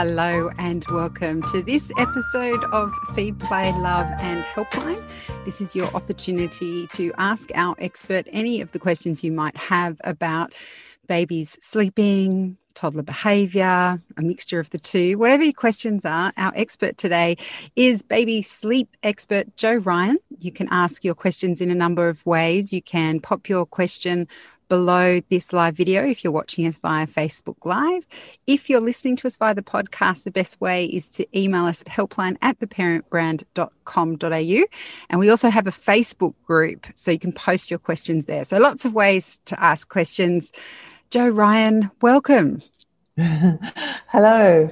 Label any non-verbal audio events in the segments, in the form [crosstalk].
Hello and welcome to this episode of Feed, Play, Love and Helpline. This is your opportunity to ask our expert any of the questions you might have about babies sleeping, toddler behavior, a mixture of the two, whatever your questions are. Our expert today is baby sleep expert Jo Ryan. You can ask your questions in a number of ways. You can pop your question below this live video if you're watching us via Facebook Live. If you're listening to us via the podcast, the best way is to email us at helpline at theparentbrand.com.au. And we also have a Facebook group, so you can post your questions there. So lots of ways to ask questions. Jo Ryan, welcome. [laughs] Hello.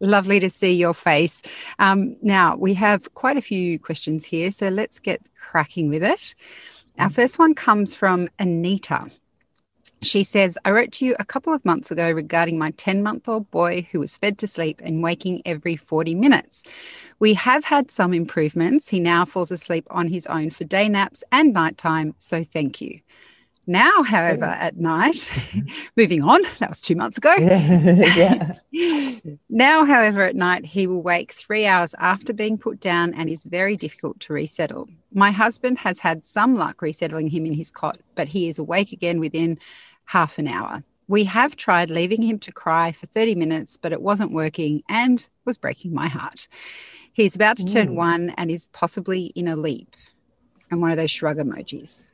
Lovely to see your face. Um, now, we have quite a few questions here, so let's get cracking with it. Our first one comes from Anita. She says, I wrote to you a couple of months ago regarding my 10 month old boy who was fed to sleep and waking every 40 minutes. We have had some improvements. He now falls asleep on his own for day naps and nighttime, so thank you. Now, however, at night, [laughs] [laughs] moving on, that was two months ago. [laughs] yeah. now, however, at night, he will wake three hours after being put down and is very difficult to resettle. My husband has had some luck resettling him in his cot, but he is awake again within half an hour. We have tried leaving him to cry for 30 minutes, but it wasn't working and was breaking my heart. He's about to turn one and is possibly in a leap. And one of those shrug emojis.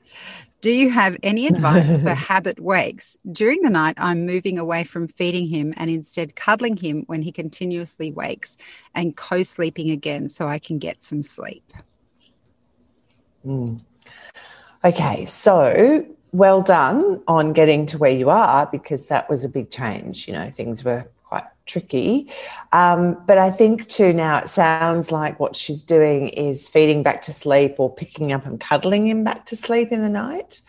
Do you have any advice for [laughs] habit wakes? During the night, I'm moving away from feeding him and instead cuddling him when he continuously wakes and co sleeping again so I can get some sleep. Mm. Okay, so well done on getting to where you are because that was a big change. You know, things were quite tricky. Um, but I think too now it sounds like what she's doing is feeding back to sleep or picking up and cuddling him back to sleep in the night.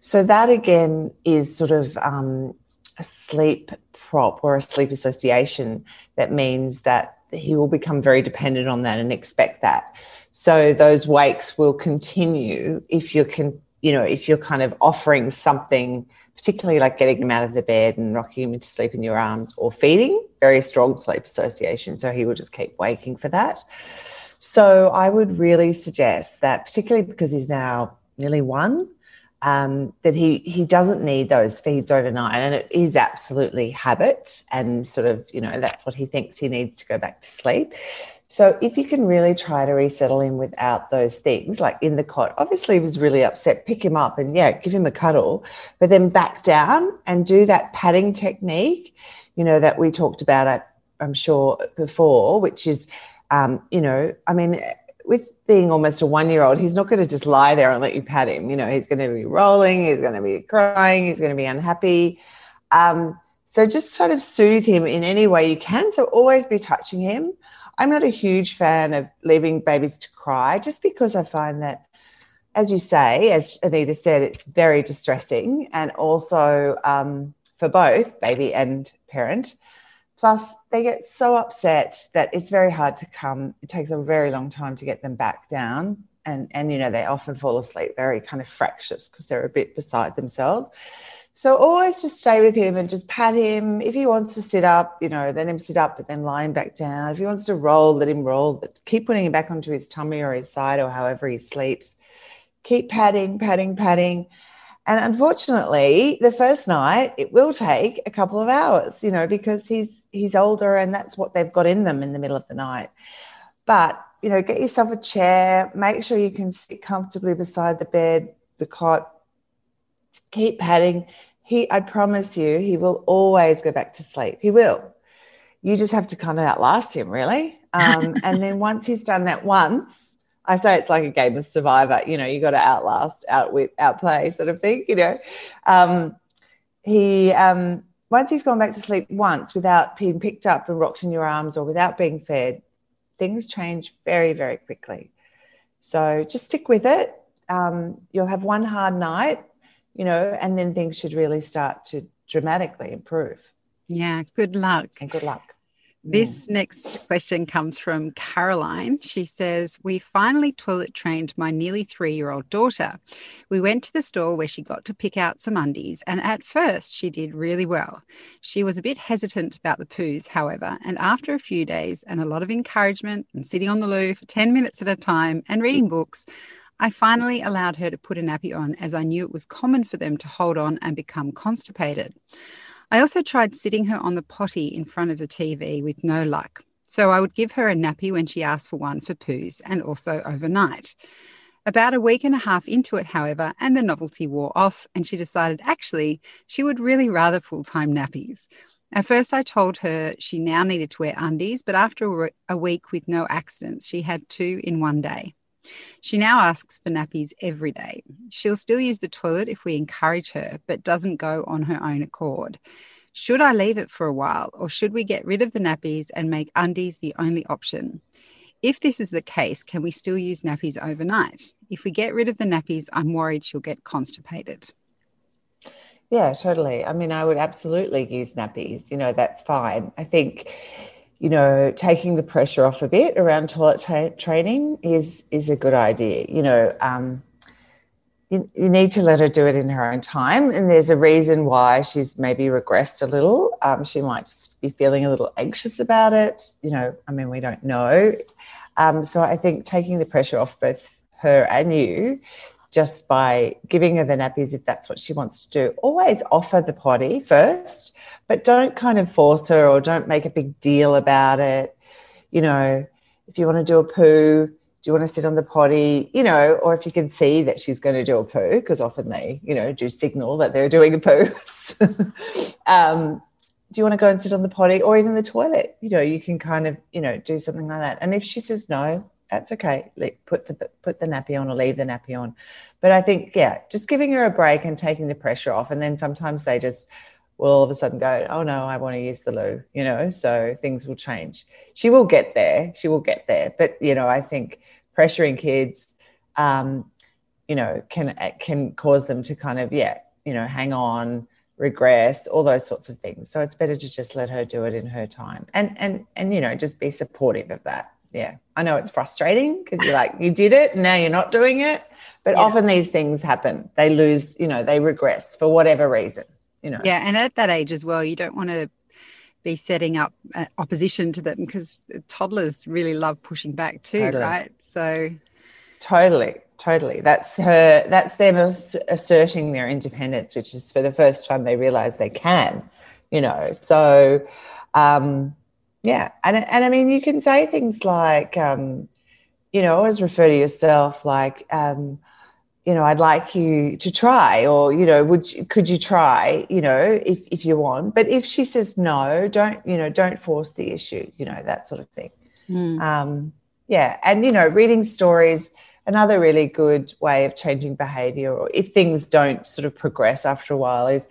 So that again is sort of um, a sleep prop or a sleep association that means that he will become very dependent on that and expect that. So those wakes will continue if you can you know, if you're kind of offering something, particularly like getting him out of the bed and rocking him into sleep in your arms or feeding, very strong sleep association. So he will just keep waking for that. So I would really suggest that, particularly because he's now nearly one, um, that he he doesn't need those feeds overnight, and it is absolutely habit, and sort of you know that's what he thinks he needs to go back to sleep. So if you can really try to resettle him without those things, like in the cot, obviously he was really upset, pick him up and yeah, give him a cuddle, but then back down and do that padding technique, you know, that we talked about, at, I'm sure, before, which is, um, you know, I mean, with being almost a one year old, he's not going to just lie there and let you pat him. You know, he's going to be rolling, he's going to be crying, he's going to be unhappy. Um, so just sort of soothe him in any way you can. So always be touching him. I'm not a huge fan of leaving babies to cry just because I find that, as you say, as Anita said, it's very distressing and also um, for both baby and parent. Plus, they get so upset that it's very hard to come. It takes a very long time to get them back down. And, and you know, they often fall asleep very kind of fractious because they're a bit beside themselves. So always just stay with him and just pat him. If he wants to sit up, you know, let him sit up, but then lie him back down. If he wants to roll, let him roll, but keep putting him back onto his tummy or his side or however he sleeps. Keep patting, patting, patting. And unfortunately, the first night it will take a couple of hours, you know, because he's he's older and that's what they've got in them in the middle of the night. But you know, get yourself a chair, make sure you can sit comfortably beside the bed, the cot, keep patting. He, I promise you, he will always go back to sleep. He will. You just have to kind of outlast him, really. Um, [laughs] and then once he's done that once, I say it's like a game of survivor. You know, you got to outlast, outwit, outplay, sort of thing. You know, um, he um, once he's gone back to sleep once without being picked up and rocked in your arms or without being fed, things change very, very quickly. So just stick with it. Um, you'll have one hard night you know, and then things should really start to dramatically improve. Yeah, good luck. And good luck. This mm. next question comes from Caroline. She says, We finally toilet trained my nearly three year old daughter. We went to the store where she got to pick out some undies, and at first she did really well. She was a bit hesitant about the poos, however, and after a few days and a lot of encouragement and sitting on the loo for 10 minutes at a time and reading books, I finally allowed her to put a nappy on as I knew it was common for them to hold on and become constipated. I also tried sitting her on the potty in front of the TV with no luck. So I would give her a nappy when she asked for one for poos and also overnight. About a week and a half into it, however, and the novelty wore off, and she decided actually she would really rather full time nappies. At first, I told her she now needed to wear undies, but after a week with no accidents, she had two in one day. She now asks for nappies every day. She'll still use the toilet if we encourage her, but doesn't go on her own accord. Should I leave it for a while, or should we get rid of the nappies and make undies the only option? If this is the case, can we still use nappies overnight? If we get rid of the nappies, I'm worried she'll get constipated. Yeah, totally. I mean, I would absolutely use nappies. You know, that's fine. I think you know, taking the pressure off a bit around toilet tra- training is is a good idea. You know, um, you, you need to let her do it in her own time, and there's a reason why she's maybe regressed a little. Um, she might just be feeling a little anxious about it. You know, I mean, we don't know. Um, so I think taking the pressure off both her and you just by giving her the nappies if that's what she wants to do. Always offer the potty first, but don't kind of force her or don't make a big deal about it. You know, if you want to do a poo, do you want to sit on the potty? You know, or if you can see that she's going to do a poo, because often they, you know, do signal that they're doing a poo. [laughs] um, do you want to go and sit on the potty or even the toilet? You know, you can kind of, you know, do something like that. And if she says no, that's okay. Put the put the nappy on or leave the nappy on. But I think, yeah, just giving her a break and taking the pressure off. And then sometimes they just will all of a sudden go, oh no, I want to use the loo, you know, so things will change. She will get there. She will get there. But, you know, I think pressuring kids, um, you know, can can cause them to kind of, yeah, you know, hang on, regress, all those sorts of things. So it's better to just let her do it in her time. And and and you know, just be supportive of that yeah. I know it's frustrating because you're like you did it now you're not doing it. But yeah. often these things happen. They lose you know they regress for whatever reason you know. Yeah and at that age as well you don't want to be setting up uh, opposition to them because toddlers really love pushing back too totally. right? So totally totally. That's her that's them asserting their independence which is for the first time they realize they can you know. So um yeah and and i mean you can say things like um, you know always refer to yourself like um, you know i'd like you to try or you know would you, could you try you know if if you want but if she says no don't you know don't force the issue you know that sort of thing mm. um, yeah and you know reading stories another really good way of changing behavior or if things don't sort of progress after a while is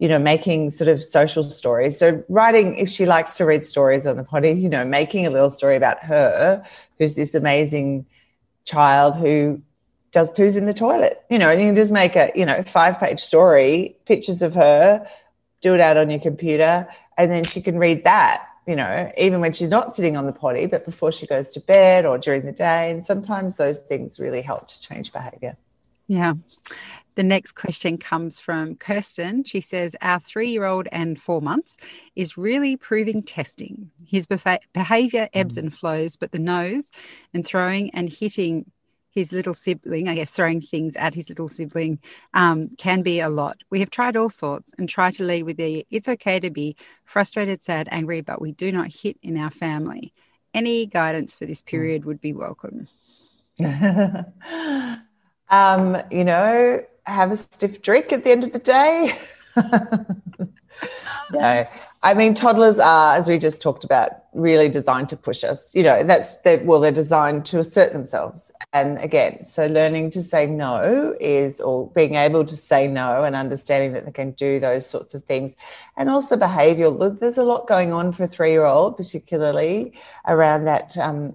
you know, making sort of social stories. So writing, if she likes to read stories on the potty, you know, making a little story about her, who's this amazing child who does poos in the toilet. You know, and you can just make a, you know, five page story, pictures of her, do it out on your computer, and then she can read that, you know, even when she's not sitting on the potty, but before she goes to bed or during the day. And sometimes those things really help to change behavior. Yeah. The next question comes from Kirsten. She says, Our three year old and four months is really proving testing. His behavior ebbs and flows, but the nose and throwing and hitting his little sibling, I guess throwing things at his little sibling, um, can be a lot. We have tried all sorts and try to lead with the it's okay to be frustrated, sad, angry, but we do not hit in our family. Any guidance for this period would be welcome. [laughs] um, you know, have a stiff drink at the end of the day. [laughs] no, I mean toddlers are, as we just talked about, really designed to push us. You know, that's that. Well, they're designed to assert themselves. And again, so learning to say no is, or being able to say no, and understanding that they can do those sorts of things, and also behavioural. There's a lot going on for a three-year-old, particularly around that. Um,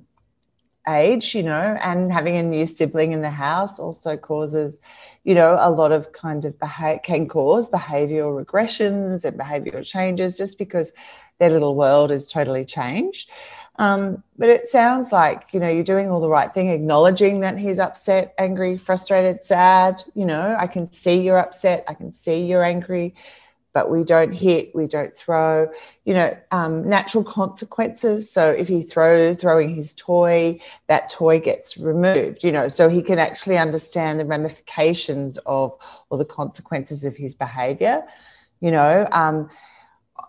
age, you know, and having a new sibling in the house also causes, you know, a lot of kind of behavior can cause behavioral regressions and behavioral changes just because their little world is totally changed. Um, but it sounds like, you know, you're doing all the right thing, acknowledging that he's upset, angry, frustrated, sad. You know, I can see you're upset. I can see you're angry but we don't hit, we don't throw, you know, um, natural consequences. So if he throws throwing his toy, that toy gets removed, you know, so he can actually understand the ramifications of or the consequences of his behavior, you know. Um,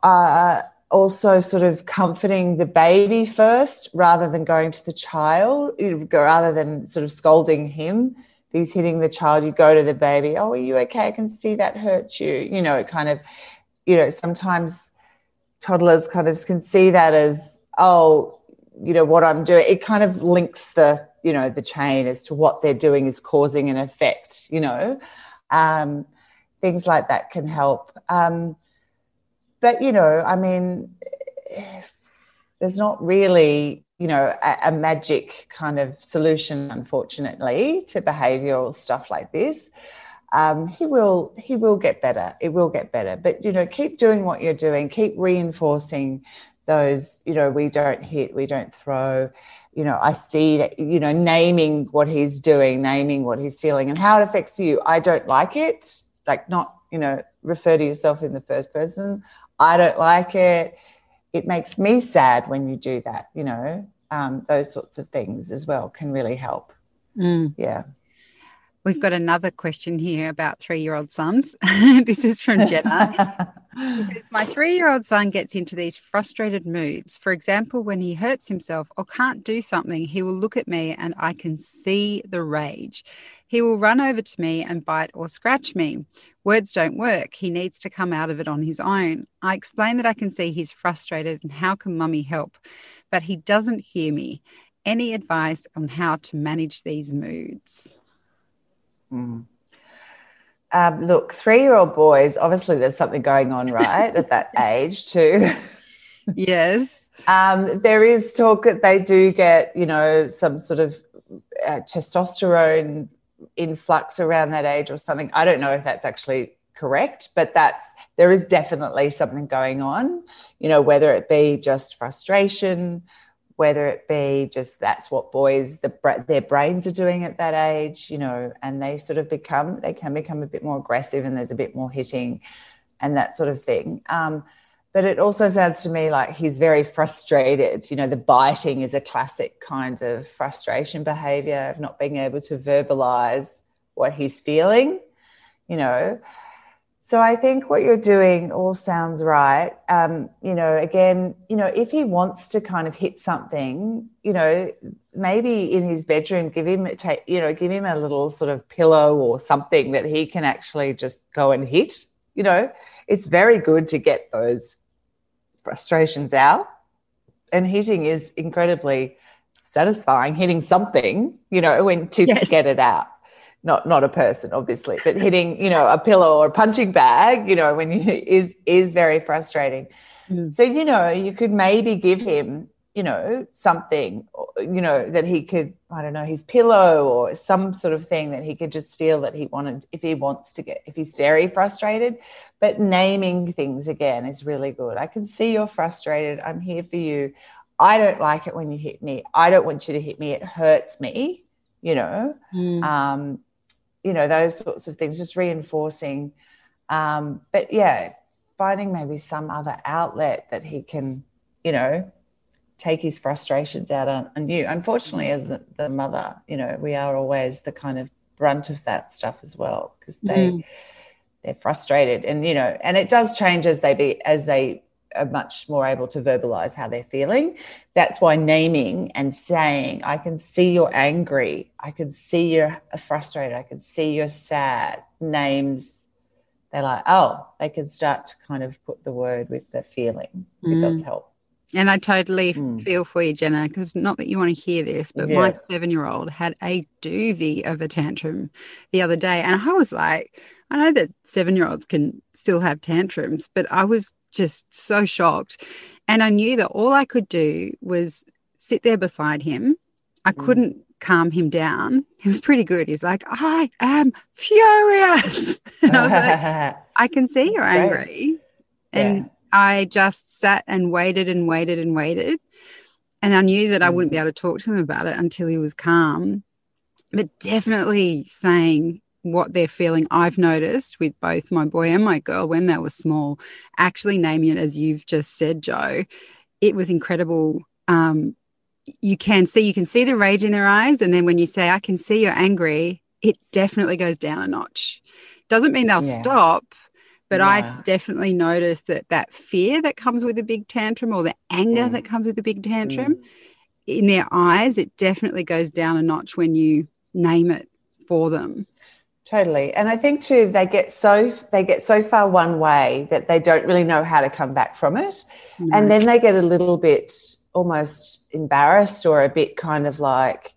uh, also sort of comforting the baby first rather than going to the child rather than sort of scolding him he's hitting the child, you go to the baby, oh, are you okay? I can see that hurts you. You know, it kind of, you know, sometimes toddlers kind of can see that as, oh, you know, what I'm doing. It kind of links the, you know, the chain as to what they're doing is causing an effect, you know. Um, things like that can help. Um, but, you know, I mean, there's not really you know a, a, magic kind of solution unfortunately to behavioral stuff like this. Um, he will he will get better. It will get better. But you know keep doing what you're doing. Keep reinforcing those you know we don't hit we don't throw. You know i see that you know naming what he's doing naming what he's feeling and how it affects you. I don't like it. Like not you know refer to yourself in the first person. I don't like it it makes me sad when you do that, you know, um, those sorts of things as well can really help. Mm. Yeah. We've got another question here about three year old sons. [laughs] this is from Jenna. [laughs] says, My three year old son gets into these frustrated moods. For example, when he hurts himself or can't do something, he will look at me and I can see the rage. He will run over to me and bite or scratch me. Words don't work. He needs to come out of it on his own. I explain that I can see he's frustrated and how can mummy help? But he doesn't hear me. Any advice on how to manage these moods? Mm. Um, look, three year old boys, obviously there's something going on, right, at that [laughs] age too. yes. Um, there is talk that they do get, you know, some sort of uh, testosterone influx around that age or something. I don't know if that's actually correct, but that's there is definitely something going on, you know, whether it be just frustration, whether it be just that's what boys the their brains are doing at that age, you know, and they sort of become they can become a bit more aggressive and there's a bit more hitting and that sort of thing. Um, but it also sounds to me like he's very frustrated. You know, the biting is a classic kind of frustration behavior of not being able to verbalize what he's feeling, you know. So I think what you're doing all sounds right. Um, you know, again, you know, if he wants to kind of hit something, you know, maybe in his bedroom, give him, take, you know, give him a little sort of pillow or something that he can actually just go and hit. You know, it's very good to get those frustrations out. And hitting is incredibly satisfying. Hitting something, you know, when to yes. get it out. Not not a person, obviously, but hitting, you know, a pillow or a punching bag, you know, when you [laughs] is is very frustrating. Mm. So, you know, you could maybe give him you know, something, you know, that he could, I don't know, his pillow or some sort of thing that he could just feel that he wanted, if he wants to get, if he's very frustrated. But naming things again is really good. I can see you're frustrated. I'm here for you. I don't like it when you hit me. I don't want you to hit me. It hurts me, you know. Mm. Um, you know, those sorts of things, just reinforcing. Um, but yeah, finding maybe some other outlet that he can, you know, take his frustrations out on, on you. Unfortunately, as the, the, mother, you know, we are always the kind of brunt of that stuff as well because they mm. they're frustrated, and you know, and it does change as they be as they are much more able to verbalize how they're feeling. That's why naming and saying, "I can see you're angry. I can see you're frustrated. I can see you're sad." Names. They're like, oh, they can start to kind of put the word with the feeling. Mm. It does help. And I totally mm. feel for you, Jenna, because not that you want to hear this, but yeah. my seven year old had a doozy of a tantrum the other day. And I was like, I know that seven year olds can still have tantrums, but I was just so shocked. And I knew that all I could do was sit there beside him. I mm. couldn't calm him down. He was pretty good. He's like, I am furious. [laughs] and I was like, [laughs] I can see you're angry. And yeah. I just sat and waited and waited and waited. And I knew that I wouldn't be mm. able to talk to him about it until he was calm. But definitely saying what they're feeling, I've noticed with both my boy and my girl when they were small, actually naming it as you've just said, Jo, it was incredible. Um, you can see you can see the rage in their eyes, and then when you say, "I can see you're angry," it definitely goes down a notch. Doesn't mean they'll yeah. stop, but yeah. I've definitely noticed that that fear that comes with a big tantrum or the anger mm. that comes with a big tantrum mm. in their eyes, it definitely goes down a notch when you name it for them. Totally. And I think too they get so they get so far one way that they don't really know how to come back from it. Mm. And then they get a little bit almost embarrassed or a bit kind of like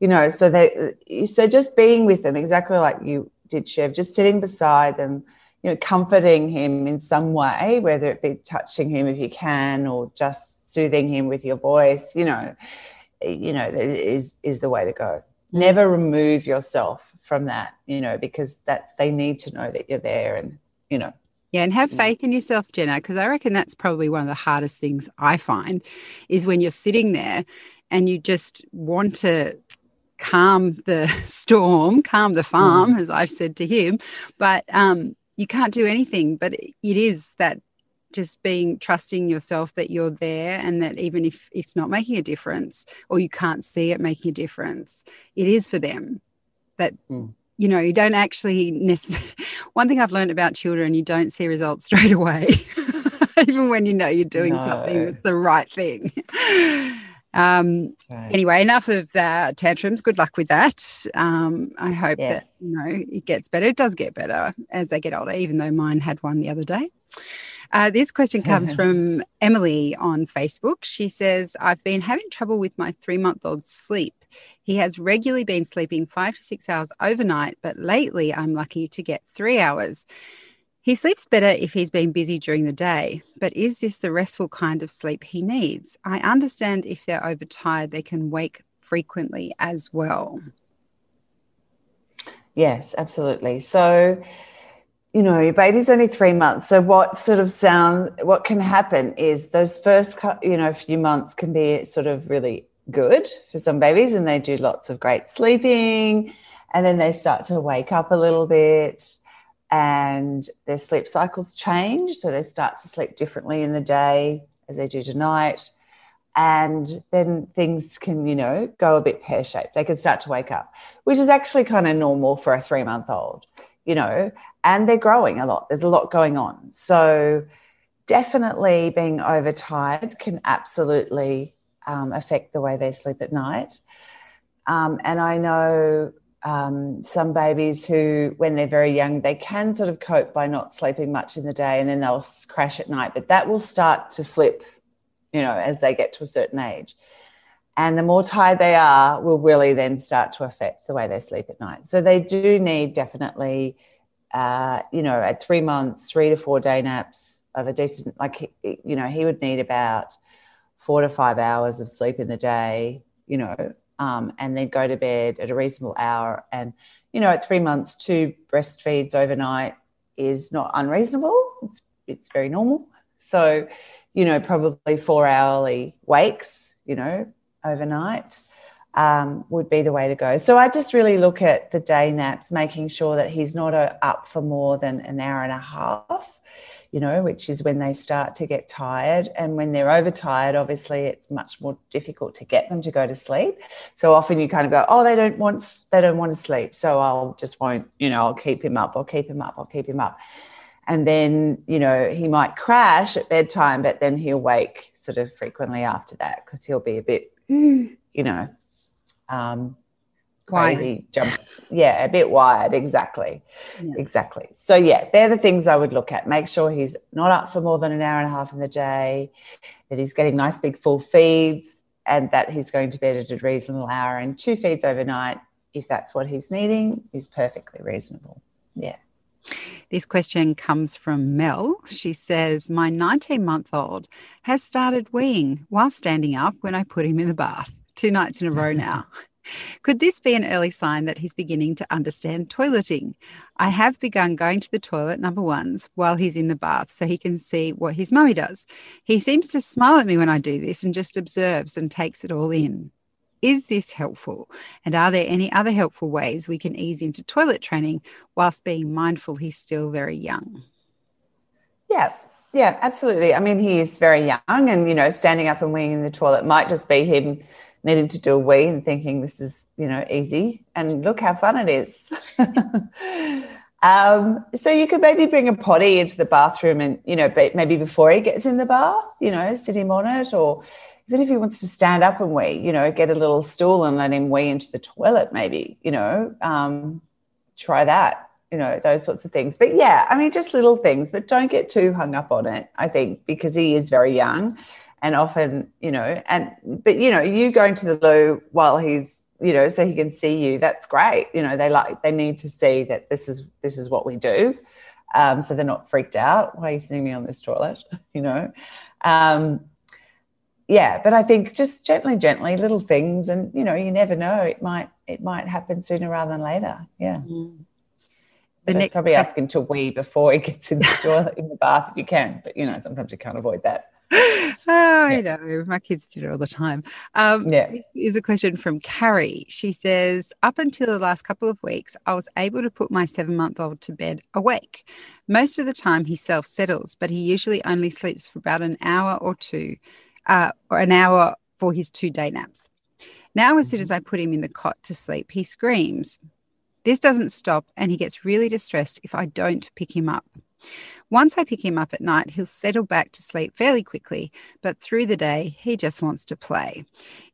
you know so they so just being with them exactly like you did Chev just sitting beside them you know, comforting him in some way, whether it be touching him if you can, or just soothing him with your voice, you know, you know, is is the way to go. Never remove yourself from that, you know, because that's they need to know that you're there and, you know. Yeah, and have mm. faith in yourself, Jenna, because I reckon that's probably one of the hardest things I find is when you're sitting there and you just want to calm the [laughs] storm, calm the farm, mm. as I've said to him. But um, you can't do anything but it is that just being trusting yourself that you're there and that even if it's not making a difference or you can't see it making a difference it is for them that mm. you know you don't actually necessarily [laughs] one thing i've learned about children you don't see results [laughs] straight away [laughs] even when you know you're doing no. something that's the right thing um, right. Anyway, enough of the tantrums. Good luck with that. Um, I hope yes. that you know it gets better. It does get better as they get older, even though mine had one the other day. Uh, this question comes [laughs] from Emily on Facebook. She says, I've been having trouble with my three month old's sleep. He has regularly been sleeping five to six hours overnight, but lately I'm lucky to get three hours. He sleeps better if he's been busy during the day, but is this the restful kind of sleep he needs? I understand if they're overtired, they can wake frequently as well. Yes, absolutely. So, you know, your baby's only three months. So, what sort of sound, what can happen is those first, you know, few months can be sort of really good for some babies and they do lots of great sleeping and then they start to wake up a little bit and their sleep cycles change. So they start to sleep differently in the day as they do tonight. And then things can, you know, go a bit pear shaped. They can start to wake up, which is actually kind of normal for a three month old, you know, and they're growing a lot. There's a lot going on. So definitely being overtired can absolutely um, affect the way they sleep at night. Um, and I know um, some babies who, when they're very young, they can sort of cope by not sleeping much in the day and then they'll crash at night. But that will start to flip, you know, as they get to a certain age. And the more tired they are, will really then start to affect the way they sleep at night. So they do need definitely, uh, you know, at three months, three to four day naps of a decent, like, you know, he would need about four to five hours of sleep in the day, you know, um, and then go to bed at a reasonable hour. And, you know, at three months, two breastfeeds overnight is not unreasonable. It's, it's very normal. So, you know, probably four hourly wakes, you know, overnight um, would be the way to go. So I just really look at the day naps, making sure that he's not uh, up for more than an hour and a half you know, which is when they start to get tired. And when they're overtired, obviously it's much more difficult to get them to go to sleep. So often you kind of go, oh, they don't want they don't want to sleep. So I'll just won't, you know, I'll keep him up, I'll keep him up, I'll keep him up. And then, you know, he might crash at bedtime, but then he'll wake sort of frequently after that because he'll be a bit, [clears throat] you know, um, crazy jump yeah a bit wired exactly yeah. exactly so yeah they're the things i would look at make sure he's not up for more than an hour and a half in the day that he's getting nice big full feeds and that he's going to bed at a reasonable hour and two feeds overnight if that's what he's needing is perfectly reasonable yeah this question comes from Mel. She says, My 19 month old has started weeing while standing up when I put him in the bath. Two nights in a row now. [laughs] Could this be an early sign that he's beginning to understand toileting? I have begun going to the toilet number ones while he's in the bath so he can see what his mummy does. He seems to smile at me when I do this and just observes and takes it all in. Is this helpful? And are there any other helpful ways we can ease into toilet training whilst being mindful he's still very young? Yeah, yeah, absolutely. I mean, he is very young, and you know, standing up and weeing in the toilet might just be him needing to do a wee and thinking this is you know easy. And look how fun it is. [laughs] Um, so you could maybe bring a potty into the bathroom and you know maybe before he gets in the bath you know sit him on it. Or even if he wants to stand up and wee you know get a little stool and let him wee into the toilet maybe you know um, try that you know those sorts of things. But yeah i mean just little things but don't get too hung up on it i think because he is very young and often you know and but you know you going to the loo while he's you know so he can see you that's great. You know they like they need to see that this is this is what we do. Um, so they're not freaked out. Why are you seeing me on this toilet? [laughs] You know? Um, yeah but i think just gently gently little things and you know you never know. It might it might happen sooner rather than later. Yeah. Mm. The next probably ask him to wee before he gets in the [laughs] toilet in the bath if you can, but you know sometimes you can't avoid that [laughs] oh, I know. My kids did it all the time. Um, yeah. This is a question from Carrie. She says, Up until the last couple of weeks, I was able to put my seven month old to bed awake. Most of the time, he self settles, but he usually only sleeps for about an hour or two, uh, or an hour for his two day naps. Now, as soon as mm-hmm. I put him in the cot to sleep, he screams. This doesn't stop, and he gets really distressed if I don't pick him up. Once I pick him up at night, he'll settle back to sleep fairly quickly, but through the day, he just wants to play.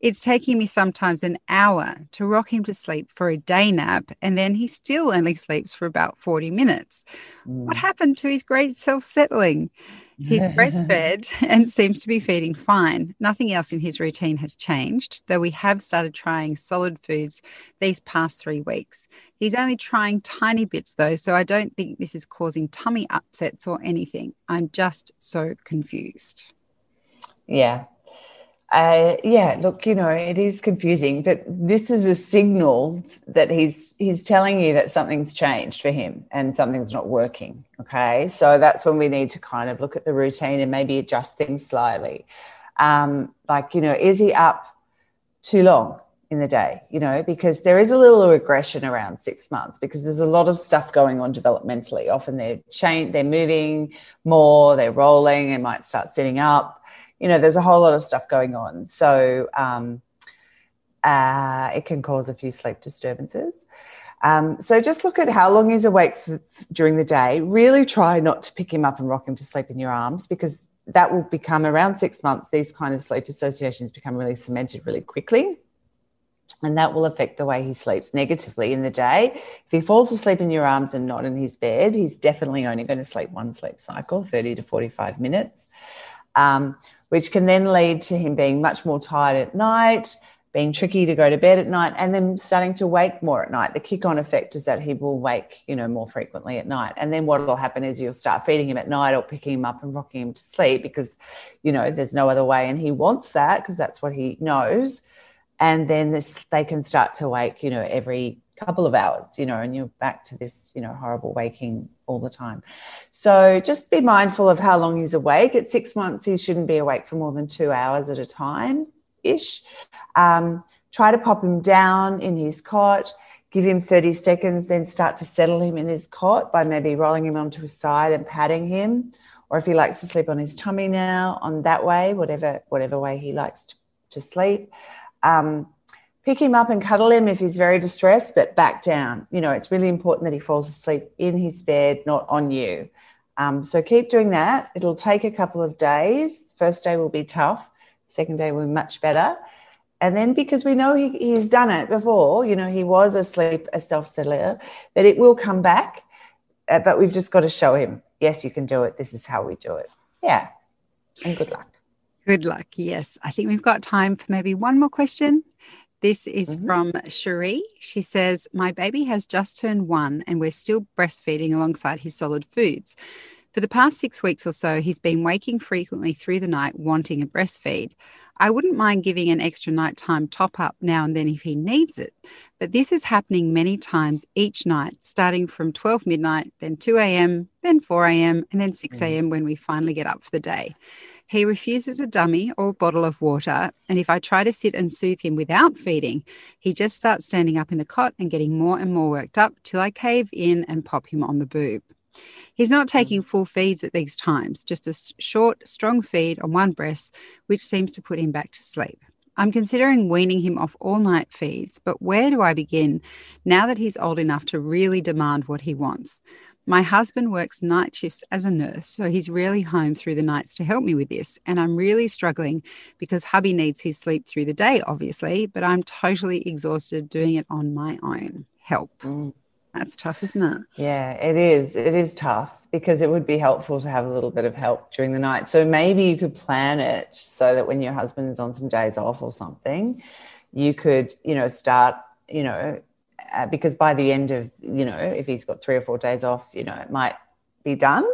It's taking me sometimes an hour to rock him to sleep for a day nap, and then he still only sleeps for about 40 minutes. Mm. What happened to his great self settling? He's [laughs] breastfed and seems to be feeding fine. Nothing else in his routine has changed, though we have started trying solid foods these past three weeks. He's only trying tiny bits though, so I don't think this is causing tummy upsets or anything. I'm just so confused. Yeah, uh, yeah, look, you know, it is confusing, but this is a signal that he's he's telling you that something's changed for him and something's not working. Okay, so that's when we need to kind of look at the routine and maybe adjust things slightly. Um, like, you know, is he up too long in the day? You know, because there is a little regression around six months because there's a lot of stuff going on developmentally. Often they're change, they're moving more, they're rolling, they might start sitting up you know, there's a whole lot of stuff going on. So um, uh, it can cause a few sleep disturbances. Um, so just look at how long he's awake for, during the day. Really try not to pick him up and rock him to sleep in your arms because that will become around six months. These kind of sleep associations become really cemented really quickly. And that will affect the way he sleeps negatively in the day. If he falls asleep in your arms and not in his bed, he's definitely only going to sleep one sleep cycle, 30 to 45 minutes um, which can then lead to him being much more tired at night, being tricky to go to bed at night, and then starting to wake more at night. The kick-on effect is that he will wake, you know, more frequently at night. And then what will happen is you'll start feeding him at night or picking him up and rocking him to sleep because, you know, there's no other way, and he wants that because that's what he knows. And then this, they can start to wake, you know, every couple of hours, you know, and you're back to this, you know, horrible waking all the time. So just be mindful of how long he's awake. At six months, he shouldn't be awake for more than two hours at a time ish. Um, try to pop him down in his cot, give him 30 seconds, then start to settle him in his cot by maybe rolling him onto his side and patting him. Or if he likes to sleep on his tummy now, on that way, whatever whatever way he likes to, to sleep. Um, pick him up and cuddle him if he's very distressed, but back down. You know, it's really important that he falls asleep in his bed, not on you. Um, so keep doing that. It'll take a couple of days. First day will be tough. Second day will be much better. And then because we know he, he's done it before, you know, he was asleep, a self settler, that it will come back. Uh, but we've just got to show him, yes, you can do it. This is how we do it. Yeah. And good luck. Good luck. Yes. I think we've got time for maybe one more question. This is mm-hmm. from Cherie. She says, My baby has just turned one and we're still breastfeeding alongside his solid foods. For the past six weeks or so, he's been waking frequently through the night wanting a breastfeed. I wouldn't mind giving an extra nighttime top up now and then if he needs it, but this is happening many times each night, starting from 12 midnight, then 2 a.m., then 4 a.m., and then 6 a.m. when we finally get up for the day. He refuses a dummy or a bottle of water, and if I try to sit and soothe him without feeding, he just starts standing up in the cot and getting more and more worked up till I cave in and pop him on the boob. He's not hmm. taking full feeds at these times, just a short, strong feed on one breast, which seems to put him back to sleep. I'm considering weaning him off all night feeds, but where do I begin now that he's old enough to really demand what he wants? My husband works night shifts as a nurse, so he's rarely home through the nights to help me with this. And I'm really struggling because hubby needs his sleep through the day, obviously, but I'm totally exhausted doing it on my own. Help. Mm. That's tough, isn't it? Yeah, it is. It is tough because it would be helpful to have a little bit of help during the night. So maybe you could plan it so that when your husband is on some days off or something, you could, you know, start, you know, uh, because by the end of, you know, if he's got three or four days off, you know, it might be done.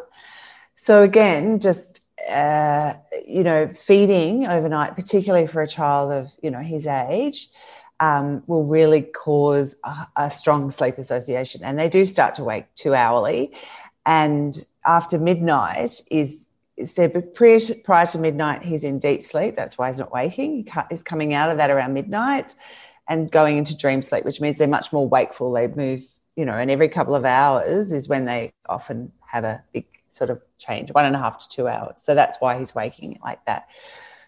So again, just, uh, you know, feeding overnight, particularly for a child of, you know, his age, um, will really cause a, a, strong sleep association. And they do start to wake two hourly. And after midnight is, there, prior to, prior to midnight, he's in deep sleep. That's why he's not waking. He's coming out of that around midnight and going into dream sleep, which means they're much more wakeful. They move, you know, and every couple of hours is when they often have a big sort of change, one and a half to two hours. So that's why he's waking like that.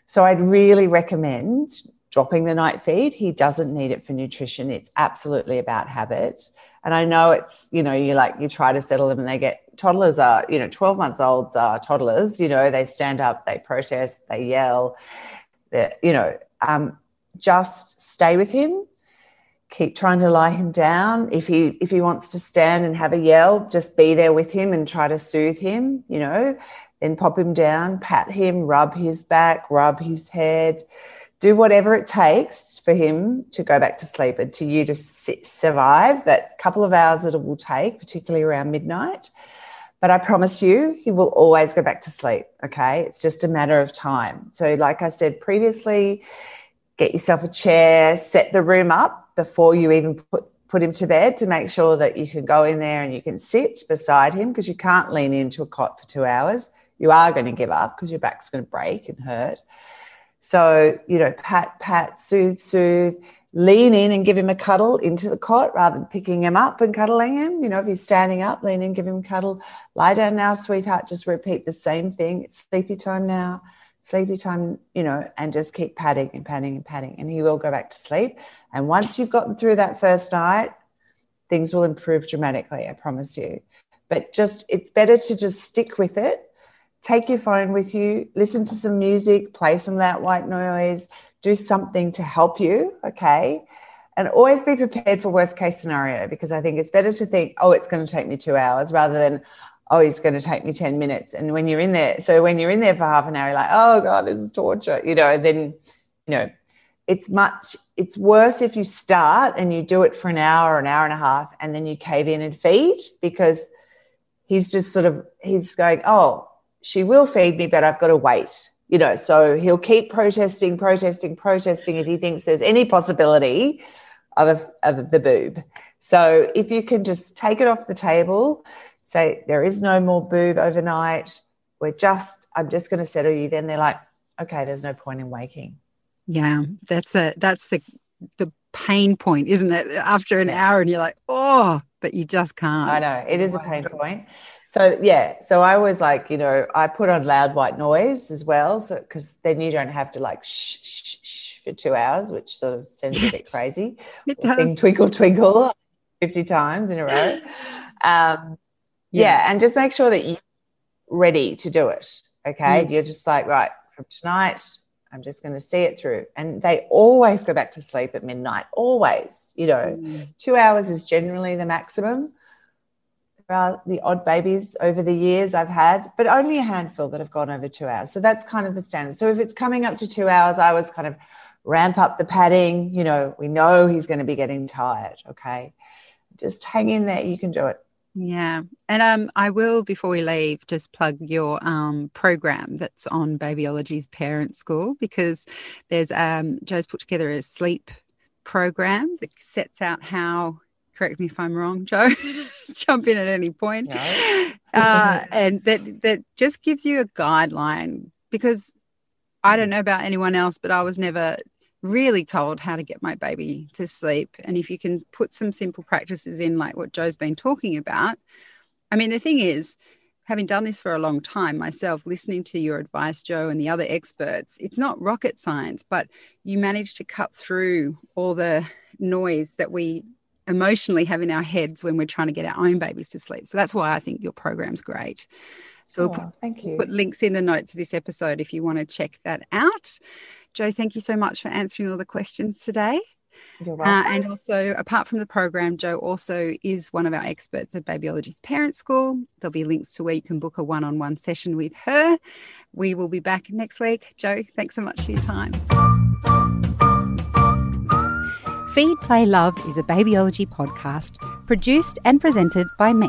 So I'd really recommend dropping the night feed. He doesn't need it for nutrition. It's absolutely about habit. And I know it's, you know, you like, you try to settle them and they get, toddlers are, you know, 12 months olds are toddlers, you know, they stand up, they protest, they yell, you know, um, just stay with him keep trying to lie him down if he if he wants to stand and have a yell just be there with him and try to soothe him you know then pop him down pat him rub his back rub his head do whatever it takes for him to go back to sleep and to you to sit, survive that couple of hours that it will take particularly around midnight but I promise you, he will always go back to sleep. Okay. It's just a matter of time. So, like I said previously, get yourself a chair, set the room up before you even put put him to bed to make sure that you can go in there and you can sit beside him because you can't lean into a cot for two hours. You are going to give up because your back's going to break and hurt. So, you know, pat, pat, soothe, soothe, lean in and give him a cuddle into the cot rather than picking him up and cuddling him. You know, if he's standing up, lean in, give him a cuddle. Lie down now, sweetheart. Just repeat the same thing. It's sleepy time now sleepy time, you know, and just keep patting and patting and patting, and he will go back to sleep. And once you've gotten through that first night, things will improve dramatically, I promise you. But just, it's better to just stick with it. Take your phone with you, listen to some music, play some loud white noise, do something to help you, okay? And always be prepared for worst case scenario because I think it's better to think, oh, it's going to take me two hours rather than, oh, he's going to take me 10 minutes. And when you're in there, so when you're in there for half an hour, you're like, oh God, this is torture, you know, then, you know, it's much, it's worse if you start and you do it for an hour, an hour and a half, and then you cave in and feed because he's just sort of, he's going, oh, she will feed me, but I've got to wait. You know, so he'll keep protesting, protesting, protesting if he thinks there's any possibility of, of the boob. So if you can just take it off the table, say there is no more boob overnight. We're just i'm just going to settle you. Then they're like okay there's no point in waking. Yeah that's a that's the the pain point isn't it? After an hour and you're like oh but you just can't. I know it is a pain point. So yeah so i was like you know i put on loud white noise as well so because then you don't have to like shh, shh, shh for two hours which sort of sends yes. a bit crazy. it does. Sing twinkle twinkle [laughs] 50 times in a row. Um, yeah. and just make sure that you're ready to do it. Okay. Mm. You're just like, right, from tonight, I'm just going to see it through. And they always go back to sleep at midnight, always. You know, mm. two hours is generally the maximum. There are the odd babies over the years I've had, but only a handful that have gone over two hours. So that's kind of the standard. So if it's coming up to two hours, I was kind of ramp up the padding. You know, we know he's going to be getting tired. Okay. Just hang in there. You can do it. Yeah. And um, I will, before we leave, just plug your um, program that's on Babyology's Parent School because there's um, Jo's put together a sleep program that sets out how correct me if I'm wrong, Jo. [laughs] Jump in at any point. No. uh, [laughs] and that that just gives you a guideline because I don't know about anyone else, but I was never really told how to get my baby to sleep. And if you can put some simple practices in, like what Jo's been talking about, I mean, the thing is, having done this for a long time myself, listening to your advice, Jo, and the other experts, it's not rocket science, but you manage to cut through all the noise that we emotionally have in our heads when we're trying to get our own babies to sleep. So that's why I think your program's great. So oh, we'll put, thank you. put links in the notes of this episode if you want to check that out. Jo, thank you so much for answering all the questions today. You're welcome. Uh, and also, apart from the program, Jo also is one of our experts at Babyology's Parent School. There'll be links to where you can book a one on one session with her. We will be back next week. Jo, thanks so much for your time. Feed, Play, Love is a babyology podcast produced and presented by me,